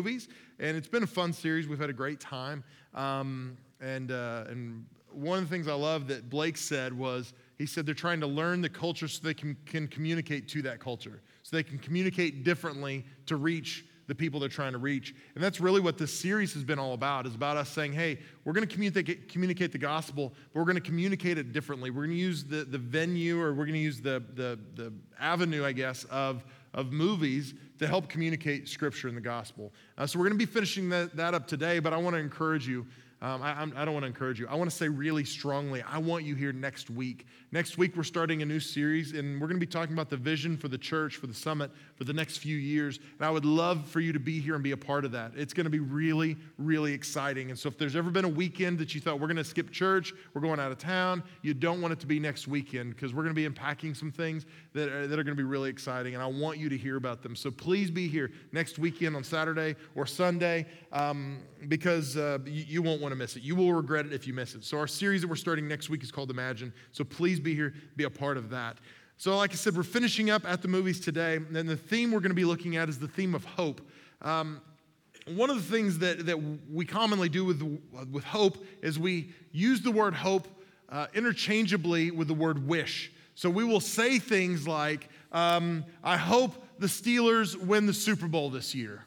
movies, and it's been a fun series. We've had a great time. Um, and, uh, and one of the things I love that Blake said was he said they're trying to learn the culture so they can, can communicate to that culture, so they can communicate differently to reach the people they're trying to reach. And that's really what this series has been all about, is about us saying, hey, we're going to communicate, communicate the gospel, but we're going to communicate it differently. We're going to use the, the venue or we're going to use the, the, the avenue, I guess, of, of movies to help communicate scripture and the gospel. Uh, so we're going to be finishing that, that up today, but I want to encourage you um, I, I, don't want to encourage you. I want to say really strongly, I want you here next week. Next week, we're starting a new series, and we're going to be talking about the vision for the church, for the summit, for the next few years. And I would love for you to be here and be a part of that. It's going to be really, really exciting. And so, if there's ever been a weekend that you thought we're going to skip church, we're going out of town, you don't want it to be next weekend because we're going to be unpacking some things that are, that are going to be really exciting. And I want you to hear about them. So, please be here next weekend on Saturday or Sunday um, because uh, you, you won't want want to miss it. You will regret it if you miss it. So, our series that we're starting next week is called Imagine. So, please be here, be a part of that. So, like I said, we're finishing up at the movies today. And the theme we're going to be looking at is the theme of hope. Um, one of the things that, that we commonly do with, with hope is we use the word hope uh, interchangeably with the word wish. So we will say things like, um, I hope the Steelers win the Super Bowl this year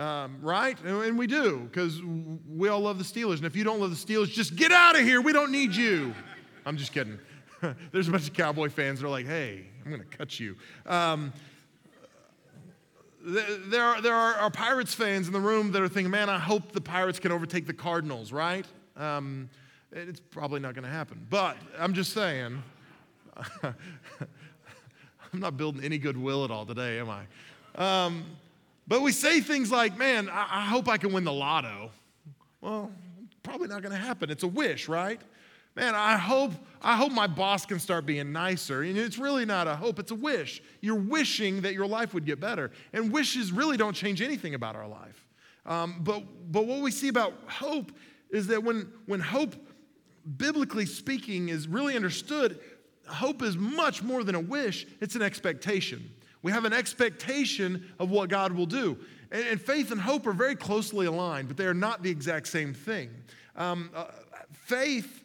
um, right? And we do because we all love the Steelers. And if you don't love the Steelers, just get out of here. We don't need you. I'm just kidding. There's a bunch of Cowboy fans that are like, hey, I'm going to cut you. Um, there are, there are, are, Pirates fans in the room that are thinking, man, I hope the Pirates can overtake the Cardinals, right? Um, it's probably not going to happen. But I'm just saying, I'm not building any goodwill at all today, am I? But we say things like, man, I, I hope I can win the lotto. Well, probably not going to happen. It's a wish, right? Man, I hope, I hope my boss can start being nicer. And it's really not a hope, it's a wish. You're wishing that your life would get better. And wishes really don't change anything about our life. Um, but, but what we see about hope is that when, when hope, biblically speaking, is really understood, hope is much more than a wish, it's an expectation. We have an expectation of what God will do. And, and faith and hope are very closely aligned, but they are not the exact same thing. Um, uh, faith,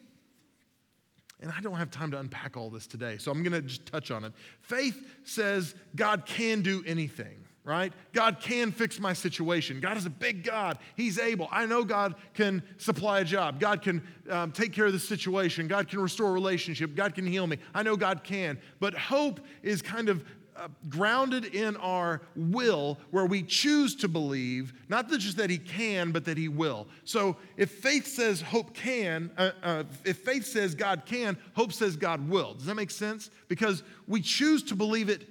and I don't have time to unpack all this today, so I'm going to just touch on it. Faith says God can do anything right? God can fix my situation. God is a big God. He's able. I know God can supply a job. God can um, take care of the situation. God can restore a relationship. God can heal me. I know God can. But hope is kind of uh, grounded in our will, where we choose to believe, not just that He can, but that He will. So if faith says hope can, uh, uh, if faith says God can, hope says God will. Does that make sense? Because we choose to believe it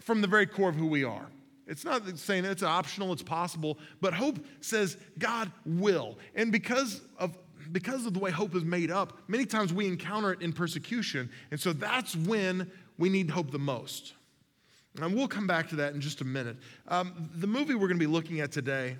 from the very core of who we are. It's not saying it's optional, it's possible, but hope says God will. And because of because of the way hope is made up, many times we encounter it in persecution. And so that's when we need hope the most. And we'll come back to that in just a minute. Um, the movie we're going to be looking at today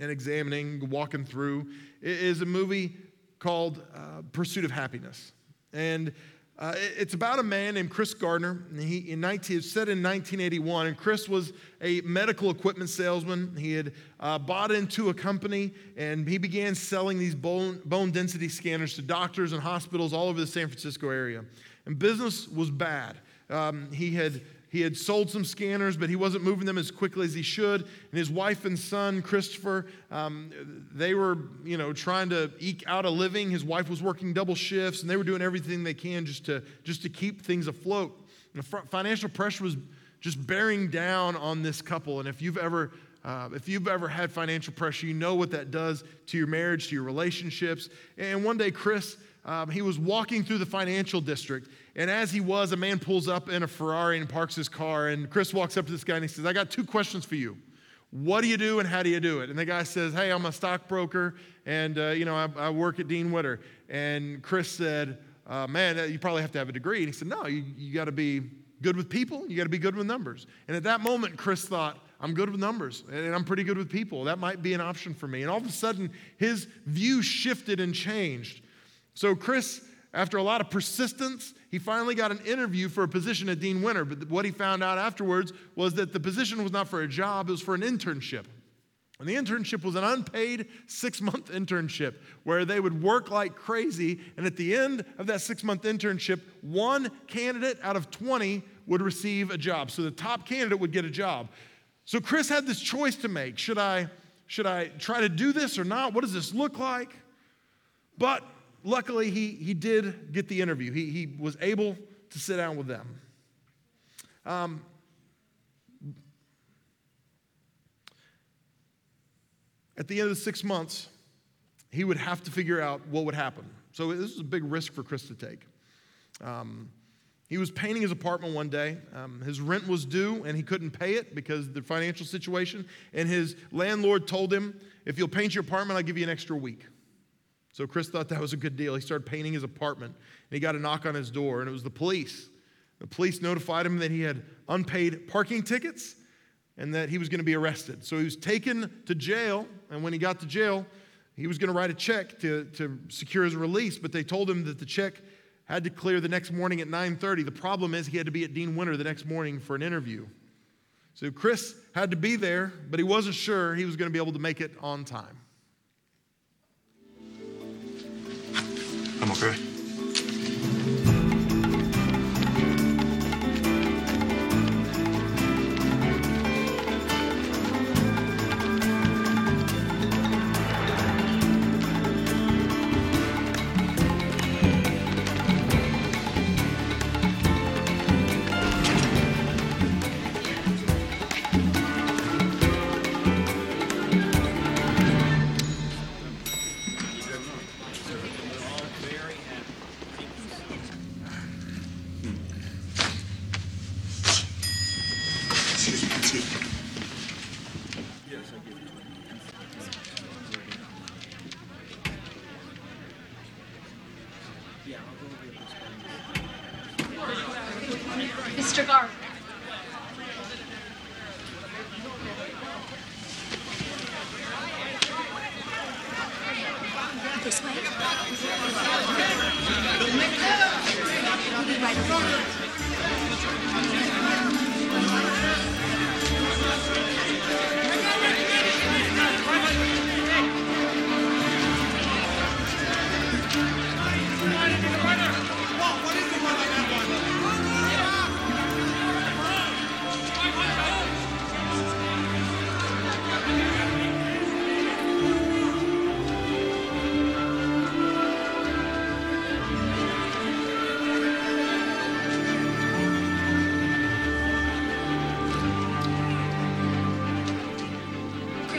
and examining, walking through, is a movie called uh, Pursuit of Happiness. And uh, it's about a man named Chris Gardner. He, in 19, it's set in 1981, and Chris was a medical equipment salesman. He had uh, bought into a company, and he began selling these bone, bone density scanners to doctors and hospitals all over the San Francisco area. And business was bad. Um, he had he had sold some scanners, but he wasn't moving them as quickly as he should. And his wife and son, Christopher, um, they were, you know, trying to eke out a living. His wife was working double shifts, and they were doing everything they can just to just to keep things afloat. And financial pressure was just bearing down on this couple. And if you've ever uh, if you've ever had financial pressure, you know what that does to your marriage, to your relationships. And one day, Chris, um, he was walking through the financial district, and as he was, a man pulls up in a Ferrari and parks his car. And Chris walks up to this guy and he says, I got two questions for you. What do you do and how do you do it? And the guy says, Hey, I'm a stockbroker and, uh, you know, I, I, work at Dean Witter. And Chris said, uh, Man, uh, you probably have to have a degree. And he said, No, you, you got to be good with people, you got to be good with numbers. And at that moment, Chris thought, I'm good with numbers and I'm pretty good with people. That might be an option for me. And all of a sudden, his view shifted and changed. So Chris after a lot of persistence, he finally got an interview for a position at Dean Witter. But what he found out afterwards was that the position was not for a job, it was for an internship. And the internship was an unpaid six month internship where they would work like crazy. And at the end of that six month internship, one candidate out of 20 would receive a job. So the top candidate would get a job. So Chris had this choice to make. Should I, should I try to do this or not? What does this look like? But luckily, he, he did get the interview. He, he was able to sit down with them. Um, at the end of the six months, he would have to figure out what would happen. So this was a big risk for Chris to take. Um, he was painting his apartment one day. Um, his rent was due and he couldn't pay it because of the financial situation. And his landlord told him, If you'll paint your apartment, I'll give you an extra week. So Chris thought that was a good deal. He started painting his apartment and he got a knock on his door, and it was the police. The police notified him that he had unpaid parking tickets and that he was going to be arrested. So he was taken to jail, and when he got to jail, he was going to write a check to, to secure his release, but they told him that the check had to clear the next morning at 9:30. The problem is he had to be at Dean Witter the next morning for an interview. So Chris had to be there, but he wasn't sure he was going to be able to make it on time. I'm okay.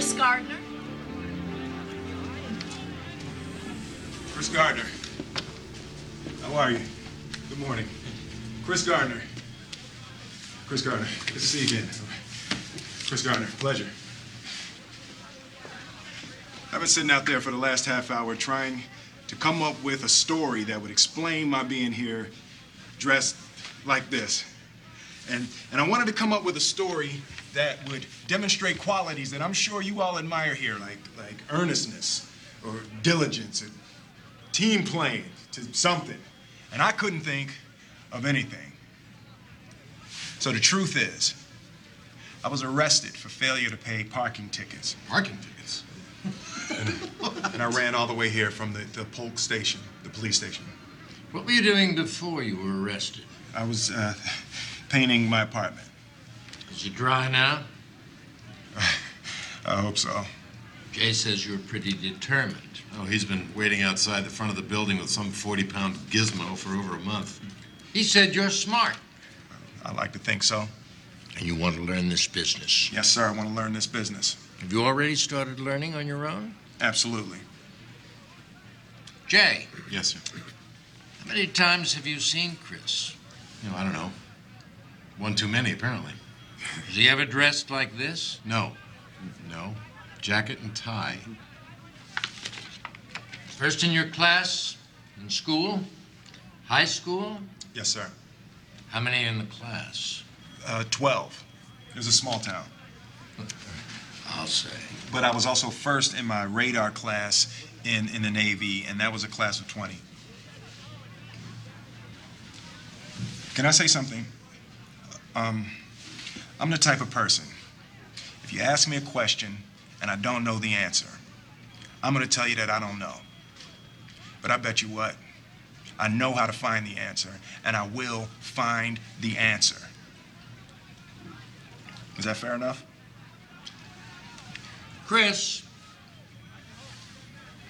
Chris Gardner. Chris Gardner. How are you? Good morning. Chris Gardner. Chris Gardner. Good to see you again. Chris Gardner, pleasure. I've been sitting out there for the last half hour trying to come up with a story that would explain my being here dressed like this. And, and I wanted to come up with a story that would demonstrate qualities that I'm sure you all admire here, like, like earnestness or diligence and team playing to something. And I couldn't think of anything. So the truth is, I was arrested for failure to pay parking tickets. Parking tickets? and, and I ran all the way here from the, the Polk station, the police station. What were you doing before you were arrested? I was uh, painting my apartment. Is it dry now? I hope so. Jay says you're pretty determined. Oh, he's been waiting outside the front of the building with some 40 pound gizmo for over a month. He said you're smart I like to think so. and you want to learn this business. Yes, sir, I want to learn this business. Have you already started learning on your own? Absolutely. Jay, Yes, sir. how many times have you seen Chris? You know, I don't know. One too many, apparently. Has he ever dressed like this? No. No. Jacket and tie. First in your class? In school? High school? Yes, sir. How many in the class? Uh, 12. It was a small town. I'll say. But I was also first in my radar class in, in the Navy, and that was a class of 20. Can I say something? Um, I'm the type of person, if you ask me a question and I don't know the answer. I'm going to tell you that I don't know. But I bet you what? I know how to find the answer, and I will find the answer. Is that fair enough? Chris,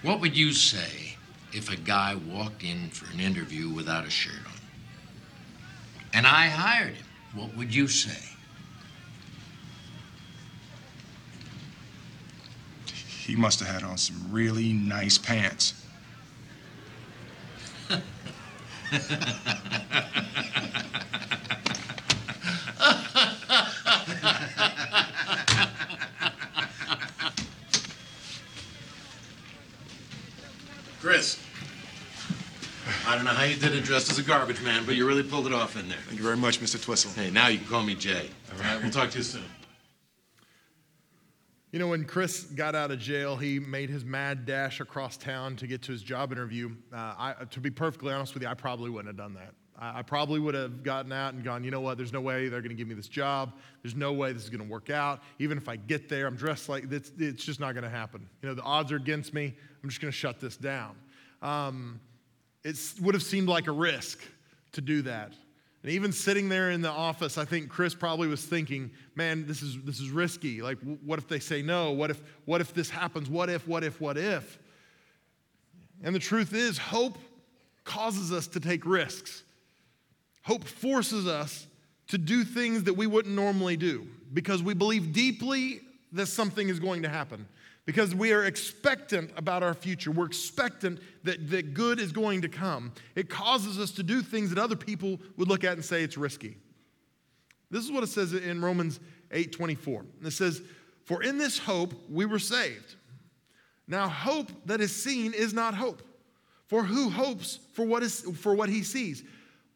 what would you say if a guy walked in for an interview without a shirt on? And I hired him. What would you say? He must have had on some really nice pants. Chris, I don't know how you did it dressed as a garbage man, but you really pulled it off in there. Thank you very much, Mr. Twistle. Hey, now you can call me Jay. All right, we'll talk to you soon. You know, when Chris got out of jail, he made his mad dash across town to get to his job interview. Uh, I, to be perfectly honest with you, I probably wouldn't have done that. I, I probably would have gotten out and gone, you know what, there's no way they're going to give me this job. There's no way this is going to work out. Even if I get there, I'm dressed like this, it's just not going to happen. You know, the odds are against me. I'm just going to shut this down. Um, it would have seemed like a risk to do that. And even sitting there in the office, I think Chris probably was thinking, man, this is, this is risky. Like, what if they say no? What if, what if this happens? What if, what if, what if? And the truth is, hope causes us to take risks. Hope forces us to do things that we wouldn't normally do because we believe deeply that something is going to happen because we are expectant about our future. We're expectant that, that good is going to come. It causes us to do things that other people would look at and say it's risky. This is what it says in Romans 8 24. It says, For in this hope we were saved. Now, hope that is seen is not hope. For who hopes for what, is, for what he sees?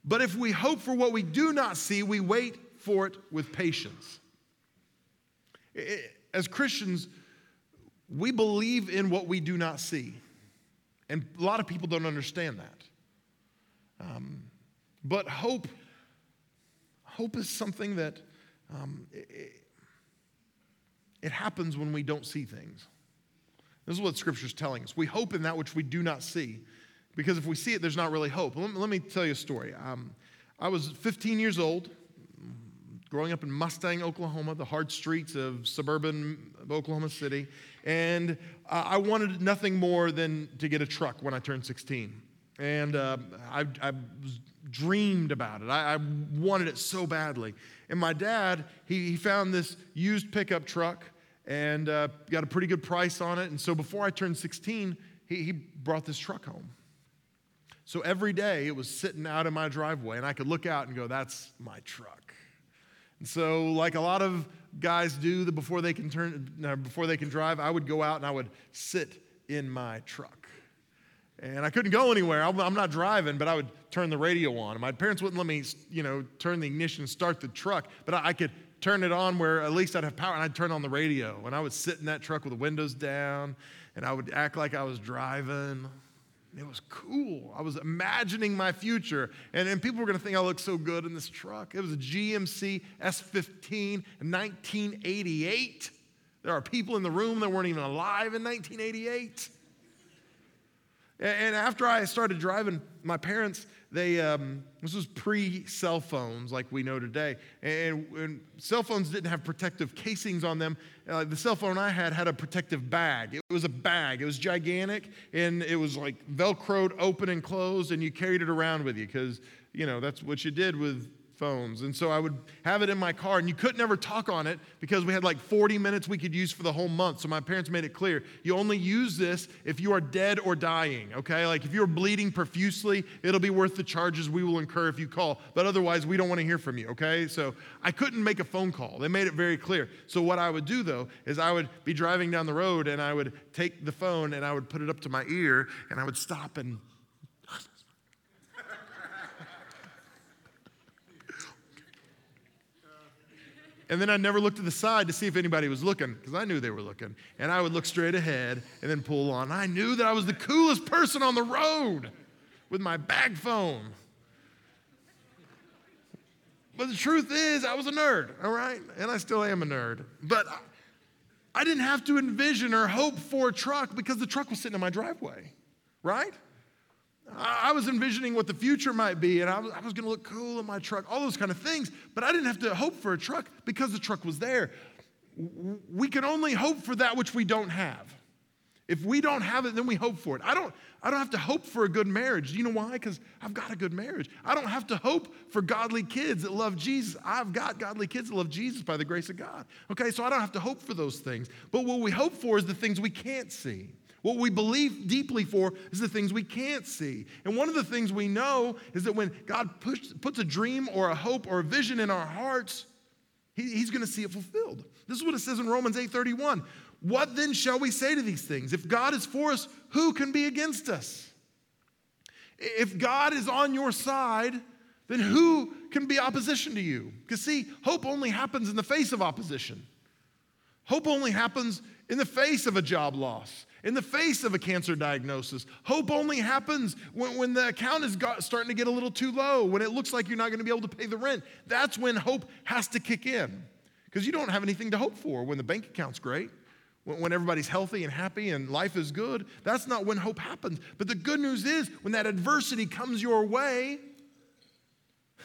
But if we hope for what we do not see, we wait for it with patience. As Christians, we believe in what we do not see. And a lot of people don't understand that. Um, but hope, hope is something that um, it, it happens when we don't see things. This is what Scripture is telling us. We hope in that which we do not see, because if we see it, there's not really hope. Let, let me tell you a story. Um, I was 15 years old growing up in Mustang, Oklahoma, the hard streets of suburban Oklahoma City. And uh, I wanted nothing more than to get a truck when I turned 16. And uh, I, I dreamed about it. I, I, wanted it so badly. And my dad, he, he found this used pickup truck and uh, got a pretty good price on it. And so before I turned 16, he, he brought this truck home. So every day it was sitting out in my driveway, and I could look out and go, That's my truck. And so, like a lot of guys do before they can turn, uh, before they can drive, I would go out and I would sit in my truck. And I couldn't go anywhere. I'm not driving, but I would turn the radio on. My parents wouldn't let me, you know, turn the ignition, start the truck, but I could turn it on where at least I'd have power, and I'd turn on the radio. And I would sit in that truck with the windows down, and I would act like I was driving. It was cool. I was imagining my future. And, and people were going to think I looked so good in this truck. It was a GMC S15 1988. There are people in the room that weren't even alive in 1988. And, and after I started driving, my parents, they, um, this was pre cell phones like we know today. And, and, cell phones didn't have protective casings on them. Uh, the cell phone I had had a protective bag. It was a bag, it was gigantic, and it was like Velcroed open and closed, and you carried it around with you because, you know, that's what you did with phones. And so I would have it in my car, and you couldn't ever talk on it because we had like 40 minutes we could use for the whole month. So my parents made it clear you only use this if you are dead or dying, okay? Like if you're bleeding profusely, it'll be worth the charges we will incur if you call. But otherwise, we don't want to hear from you, okay? So I couldn't make a phone call. They made it very clear. So what I would do though is I would be driving down the road and I would take the phone and I would put it up to my ear and I would stop and And then I never looked to the side to see if anybody was looking because I knew they were looking. And I would look straight ahead and then pull on. I knew that I was the coolest person on the road with my bag phone. But the truth is, I was a nerd, all right? And I still am a nerd. But I didn't have to envision or hope for a truck because the truck was sitting in my driveway, right? I was envisioning what the future might be, and I was, was going to look cool in my truck, all those kind of things. But I didn't have to hope for a truck because the truck was there. We can only hope for that which we don't have. If we don't have it, then we hope for it. I don't, I don't have to hope for a good marriage. Do you know why? Because I've got a good marriage. I don't have to hope for godly kids that love Jesus. I've got godly kids that love Jesus by the grace of God. Okay, so I don't have to hope for those things. But what we hope for is the things we can't see. What we believe deeply for is the things we can't see. And one of the things we know is that when God push, puts a dream or a hope or a vision in our hearts, he, He's going to see it fulfilled. This is what it says in Romans 8:31. What then shall we say to these things? If God is for us, who can be against us? If God is on your side, then who can be opposition to you? Because, see, hope only happens in the face of opposition. Hope only happens in the face of a job loss, in the face of a cancer diagnosis. Hope only happens when, when the account is got, starting to get a little too low, when it looks like you're not going to be able to pay the rent. That's when hope has to kick in because you don't have anything to hope for when the bank account's great when everybody's healthy and happy and life is good, that's not when hope happens. But the good news is, when that adversity comes your way,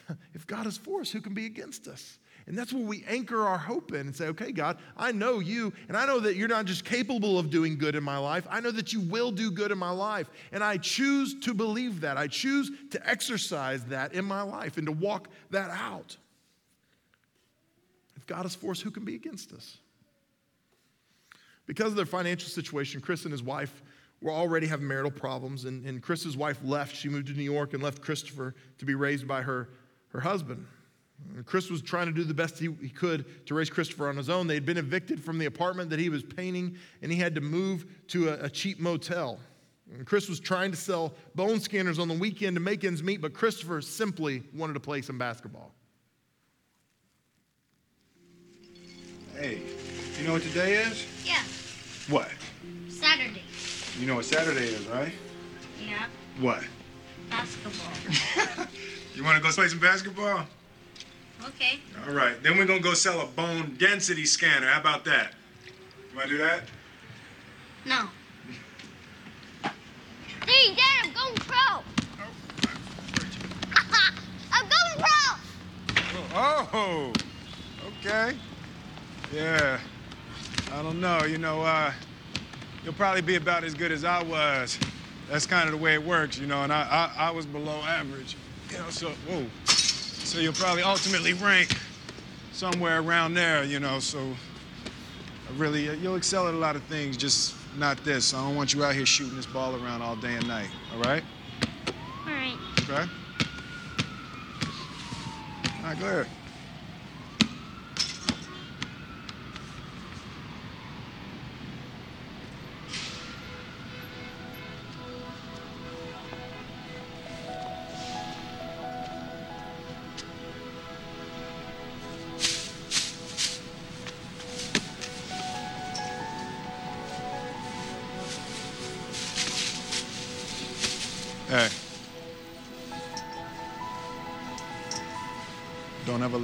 if God is for us, who can be against us? And that's where we anchor our hope in and say, okay, God, I know you, and I know that you're not just capable of doing good in my life. I know that you will do good in my life. And I choose to believe that. I choose to exercise that in my life and to walk that out. If God is for us, who can be against us? Because of their financial situation, Chris and his wife were already having marital problems, and, and Chris's wife left. She moved to New York and left Christopher to be raised by her, her husband. And Chris was trying to do the best he, he could to raise Christopher on his own. They had been evicted from the apartment that he was painting, and he had to move to a, a cheap motel. And Chris was trying to sell bone scanners on the weekend to make ends meet, but Christopher simply wanted to play some basketball. Hey, you know what today is? Yeah, What? Saturday. You know what Saturday is, right? Yeah, What? basketball. You want to go play some basketball? Okay. All right. Then we're going to go sell a bone density scanner. How about that? You want to do that? No. Hey, Dad, I'm going pro. I'm going pro. Oh, okay. Yeah. I don't know. You know, uh, you'll probably be about as good as I was. That's kind of the way it works, you know, and I, I, I was below average. You know, so, whoa. So you'll probably ultimately rank somewhere around there, you know, so I really, uh, you'll excel at a lot of things, just not this. I don't want you out here shooting this ball around all day and night, all right? All right. Okay? All right, go ahead.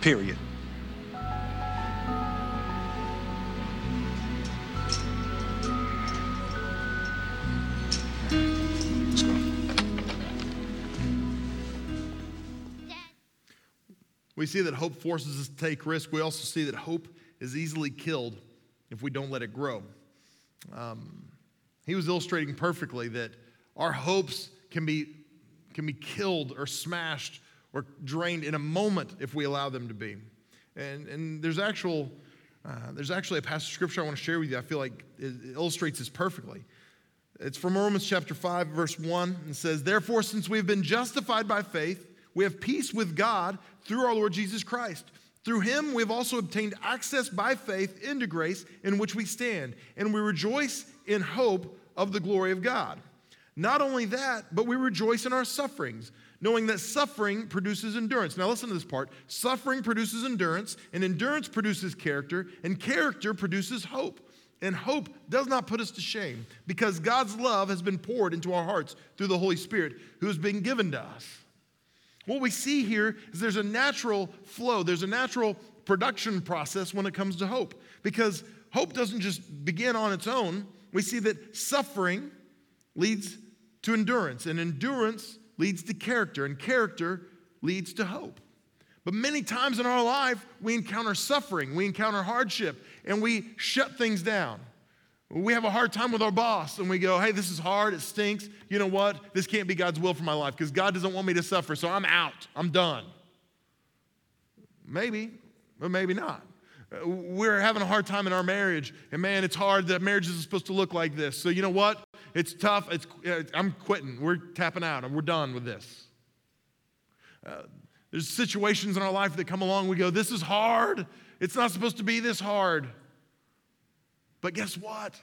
Period. We see that hope forces us to take risk. We also see that hope is easily killed if we don't let it grow. Um, he was illustrating perfectly that our hopes can be, can be killed or smashed or drained in a moment if we allow them to be. And, and there's, actual, uh, there's actually a passage of scripture I want to share with you. I feel like it illustrates this perfectly. It's from Romans chapter 5, verse 1. and says, Therefore, since we have been justified by faith, we have peace with God through our Lord Jesus Christ, Through him, we have also obtained access by faith into grace in which we stand, and we rejoice in hope of the glory of God. Not only that, but we rejoice in our sufferings, knowing that suffering produces endurance. Now, listen to this part suffering produces endurance, and endurance produces character, and character produces hope. And hope does not put us to shame because God's love has been poured into our hearts through the Holy Spirit who has been given to us. What we see here is there's a natural flow, there's a natural production process when it comes to hope because hope doesn't just begin on its own. We see that suffering leads to endurance, and endurance leads to character, and character leads to hope. But many times in our life, we encounter suffering, we encounter hardship, and we shut things down. We have a hard time with our boss and we go, hey, this is hard, it stinks. You know what? This can't be God's will for my life because God doesn't want me to suffer, so I'm out, I'm done. Maybe, but maybe not. We're having a hard time in our marriage, and man, it's hard. That marriage isn't supposed to look like this. So, you know what? It's tough. It's, I'm quitting. We're tapping out, and we're done with this. Uh, there's situations in our life that come along, we go, This is hard. It's not supposed to be this hard. But guess what?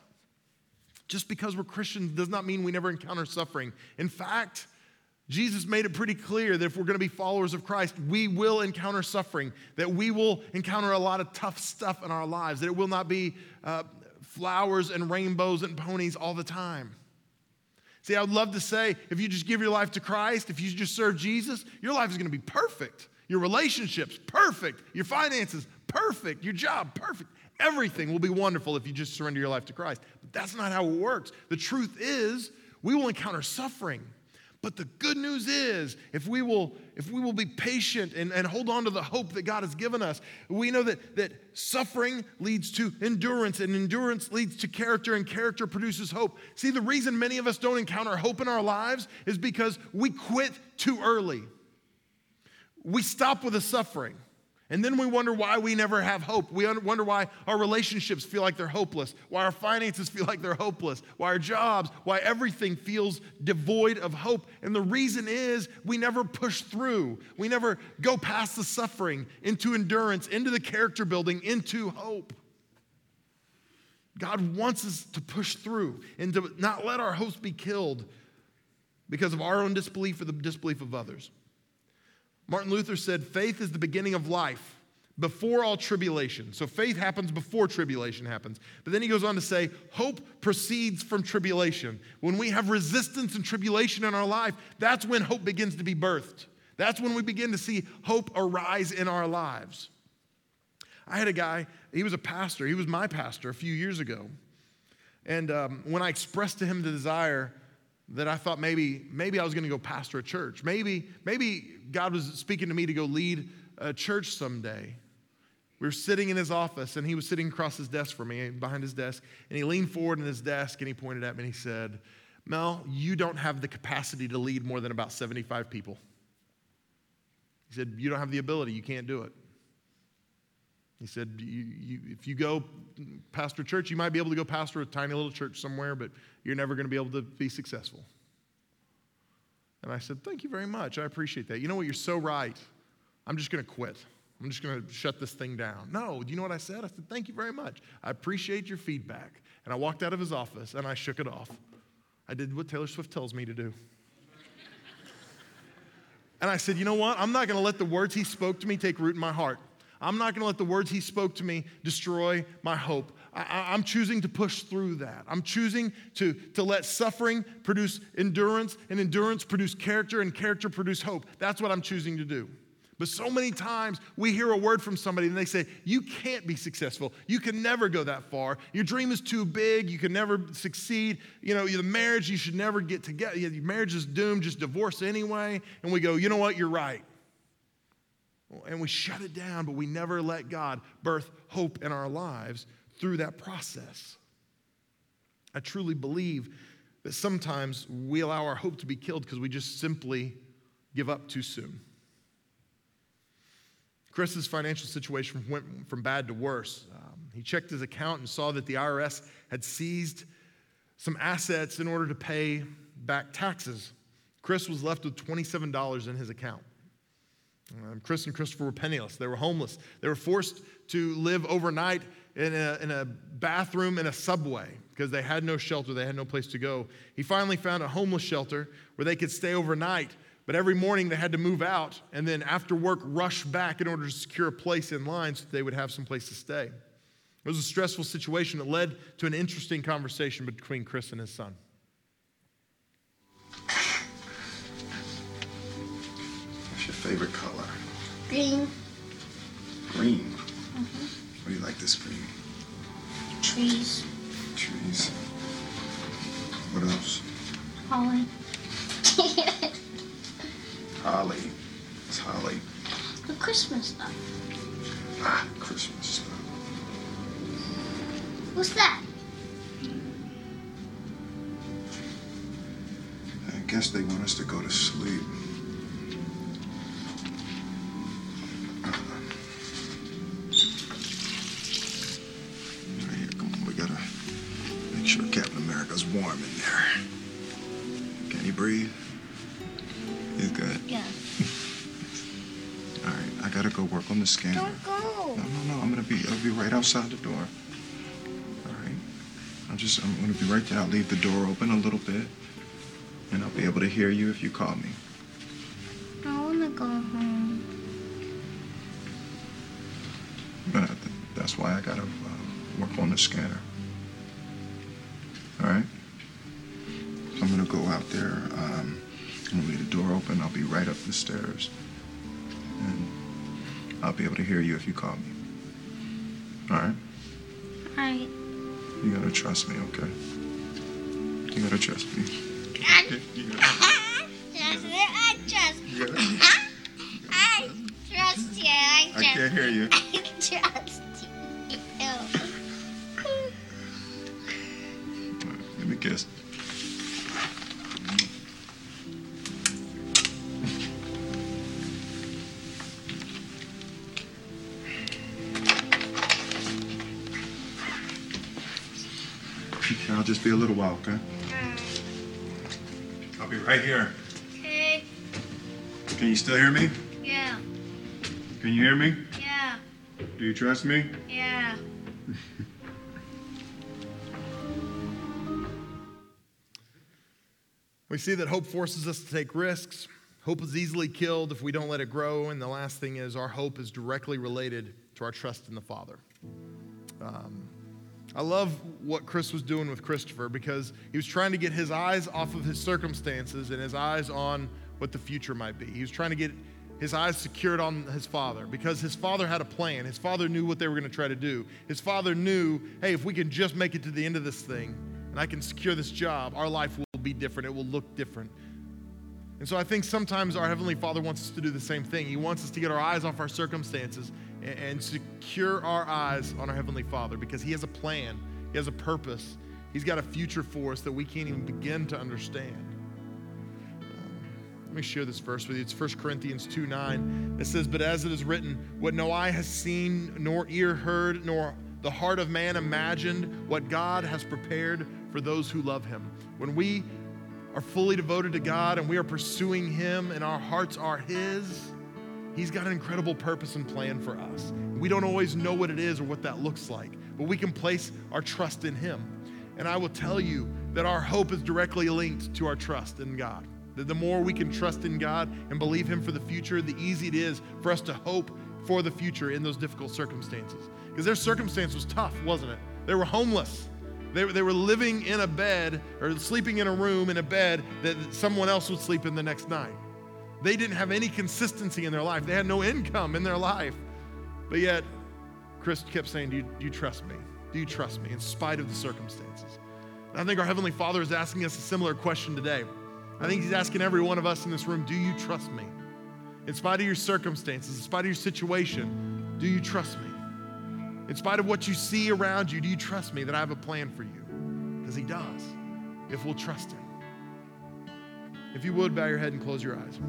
Just because we're Christians does not mean we never encounter suffering. In fact, Jesus made it pretty clear that if we're going to be followers of Christ, we will encounter suffering, that we will encounter a lot of tough stuff in our lives, that it will not be uh, flowers and rainbows and ponies all the time. See, I would love to say if you just give your life to Christ, if you just serve Jesus, your life is going to be perfect. Your relationships, perfect. Your finances, perfect. Your job, perfect. Everything will be wonderful if you just surrender your life to Christ. But that's not how it works. The truth is, we will encounter suffering. But the good news is, if we will, if we will be patient and, and hold on to the hope that God has given us, we know that, that suffering leads to endurance, and endurance leads to character, and character produces hope. See, the reason many of us don't encounter hope in our lives is because we quit too early. We stop with the suffering. And then we wonder why we never have hope. We wonder why our relationships feel like they're hopeless, why our finances feel like they're hopeless, why our jobs, why everything feels devoid of hope. And the reason is we never push through. We never go past the suffering into endurance, into the character building, into hope. God wants us to push through and to not let our hopes be killed because of our own disbelief or the disbelief of others. Martin Luther said, faith is the beginning of life before all tribulation. So faith happens before tribulation happens. But then he goes on to say, hope proceeds from tribulation. When we have resistance and tribulation in our life, that's when hope begins to be birthed. That's when we begin to see hope arise in our lives. I had a guy, he was a pastor, he was my pastor a few years ago. And um, when I expressed to him the desire that I thought maybe, maybe I was going to go pastor a church. Maybe, maybe God was speaking to me to go lead a church someday. We were sitting in his office, and he was sitting across his desk from me, behind his desk, and he leaned forward in his desk and he pointed at me and he said, Mel, you don't have the capacity to lead more than about 75 people. He said, You don't have the ability, you can't do it. He said, you, you, If you go pastor church, you might be able to go pastor a tiny little church somewhere, but you're never going to be able to be successful. And I said, Thank you very much. I appreciate that. You know what? You're so right. I'm just going to quit. I'm just going to shut this thing down. No, do you know what I said? I said, Thank you very much. I appreciate your feedback. And I walked out of his office and I shook it off. I did what Taylor Swift tells me to do. and I said, You know what? I'm not going to let the words he spoke to me take root in my heart. I'm not going to let the words he spoke to me destroy my hope. I, am choosing to push through that. I'm choosing to, to let suffering produce endurance, and endurance produce character, and character produce hope. That's what I'm choosing to do. But so many times we hear a word from somebody and they say, You can't be successful. You can never go that far. Your dream is too big. You can never succeed. You know, the marriage, you should never get together. Your marriage is doomed. Just divorce anyway. And we go, You know what? You're right. And we shut it down, but we never let God birth hope in our lives through that process. I truly believe that sometimes we allow our hope to be killed because we just simply give up too soon. Chris's financial situation went from bad to worse. Um, he checked his account and saw that the IRS had seized some assets in order to pay back taxes. Chris was left with $27 in his account. Um, Chris and Christopher were penniless. They were homeless. They were forced to live overnight in a, in a bathroom in a subway because they had no shelter. They had no place to go. He finally found a homeless shelter where they could stay overnight. But every morning they had to move out and then after work rush back in order to secure a place in line so they would have some place to stay. It was a stressful situation that led to an interesting conversation between Chris and his son. Favorite color? Green Green. Mhm. What do you like this green? trees, Trees. What else? holly. Holly. It's holly. the Christmas stuff. Ah, Christmas stuff. What's that? I guess they want us to go to sleep. Warm in there. Can he breathe? He's good. Yeah. All right, I gotta go work on the scanner. Don't go. No, no, no. I'm gonna be. I'll be right outside the door. All right. I'm just. I'm gonna be right there. I'll leave the door open a little bit, and I'll be able to hear you if you call me. I wanna go home. But that's why I gotta uh, work on the scanner. The stairs, and I'll be able to hear you if you call me. All right. Alright. You gotta trust me, okay? You gotta trust me. I You gotta- trust you. I trust you gotta- I trust you. I I can't hear you. I trust you. Give me a kiss. Be a little while, okay? I'll be right here. Okay. Can you still hear me? Yeah. Can you hear me? Yeah. Do you trust me? Yeah. We see that hope forces us to take risks. Hope is easily killed if we don't let it grow. And the last thing is, our hope is directly related to our trust in the Father. Um, I love what Chris was doing with Christopher because he was trying to get his eyes off of his circumstances and his eyes on what the future might be. He was trying to get his eyes secured on his father because his father had a plan. His father knew what they were going to try to do. His father knew, hey, if we can just make it to the end of this thing and I can secure this job, our life will be different. It will look different. And so I think sometimes our Heavenly Father wants us to do the same thing. He wants us to get our eyes off our circumstances and, and secure our eyes on our Heavenly Father because He has a plan, He has a purpose, He's got a future for us that we can't even begin to understand. Let me share this verse with you. It's 1 Corinthians 2 9. It says, But as it is written, what no eye has seen, nor ear heard, nor the heart of man imagined, what God has prepared for those who love Him. When we are fully devoted to God and we are pursuing Him and our hearts are His, He's got an incredible purpose and plan for us. We don't always know what it is or what that looks like, but we can place our trust in Him. And I will tell you that our hope is directly linked to our trust in God. That the more we can trust in God and believe Him for the future, the easier it is for us to hope for the future in those difficult circumstances. Because their circumstance was tough, wasn't it? They were homeless. They, they were living in a bed or sleeping in a room in a bed that someone else would sleep in the next night. They didn't have any consistency in their life. They had no income in their life. But yet, Chris kept saying, Do you, do you trust me? Do you trust me in spite of the circumstances? And I think our Heavenly Father is asking us a similar question today. I think He's asking every one of us in this room, Do you trust me? In spite of your circumstances, in spite of your situation, do you trust me? In spite of what you see around you, do you trust me that I have a plan for you? Because He does, if we'll trust Him. If you would, bow your head and close your eyes.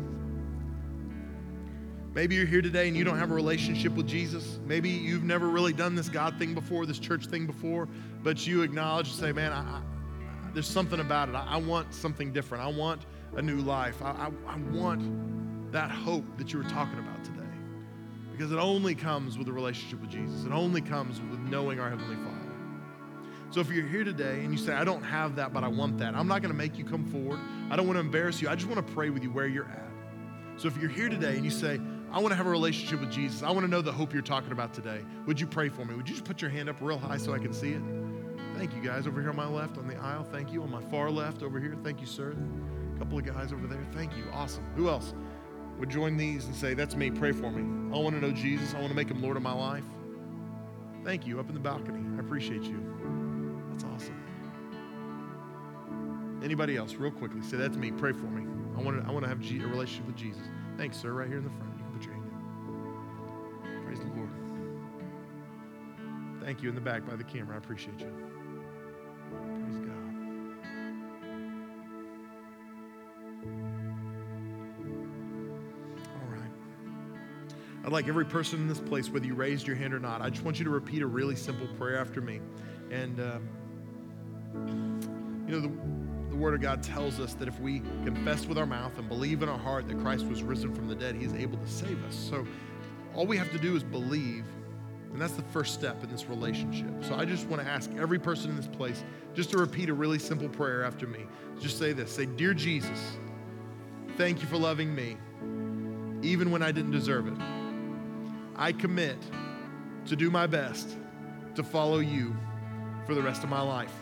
Maybe you're here today and you don't have a relationship with Jesus. Maybe you've never really done this God thing before, this church thing before, but you acknowledge and say, man, I, I, there's something about it. I, I, want something different. I want a new life. I, I want that hope that you were talking about today. Because it only comes with a relationship with Jesus. It only comes with knowing our Heavenly Father. So if you're here today and you say, I don't have that, but I want that, I'm not going to make you come forward. I don't want to embarrass you. I just want to pray with you where you're at. So if you're here today and you say, I want to have a relationship with Jesus, I want to know the hope you're talking about today, would you pray for me? Would you just put your hand up real high so I can see it? Thank you, guys. Over here on my left, on the aisle. Thank you. On my far left, over here. Thank you, sir. A couple of guys over there. Thank you. Awesome. Who else would join these and say, That's me. Pray for me. I want to know Jesus. I want to make him Lord of my life. Thank you. Up in the balcony. I appreciate you. That's awesome. Anybody else, real quickly, say, That's me. Pray for me. I want to, I want to have a relationship with Jesus. Thanks, sir. Right here in the front. You can put your hand. Praise the Lord. Thank you in the back by the camera. I appreciate you. I'd like every person in this place, whether you raised your hand or not, I just want you to repeat a really simple prayer after me. And, um, you know, the, the Word of God tells us that if we confess with our mouth and believe in our heart that Christ was risen from the dead, He is able to save us. So all we have to do is believe and that's the first step in this relationship. So I just want to ask every person in this place just to repeat a really simple prayer after me. Just say this Say, Dear Jesus, thank you for loving me, even when I didn't deserve it. I commit to do my best to follow you for the rest of my life.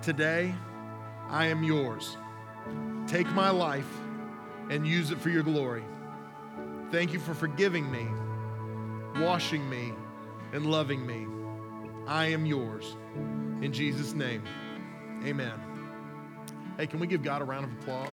Today, I am yours. Take my life and use it for your glory. Thank you for forgiving me, washing me, and loving me. I am yours. In Jesus' name, amen. Hey, can we give God a round of applause?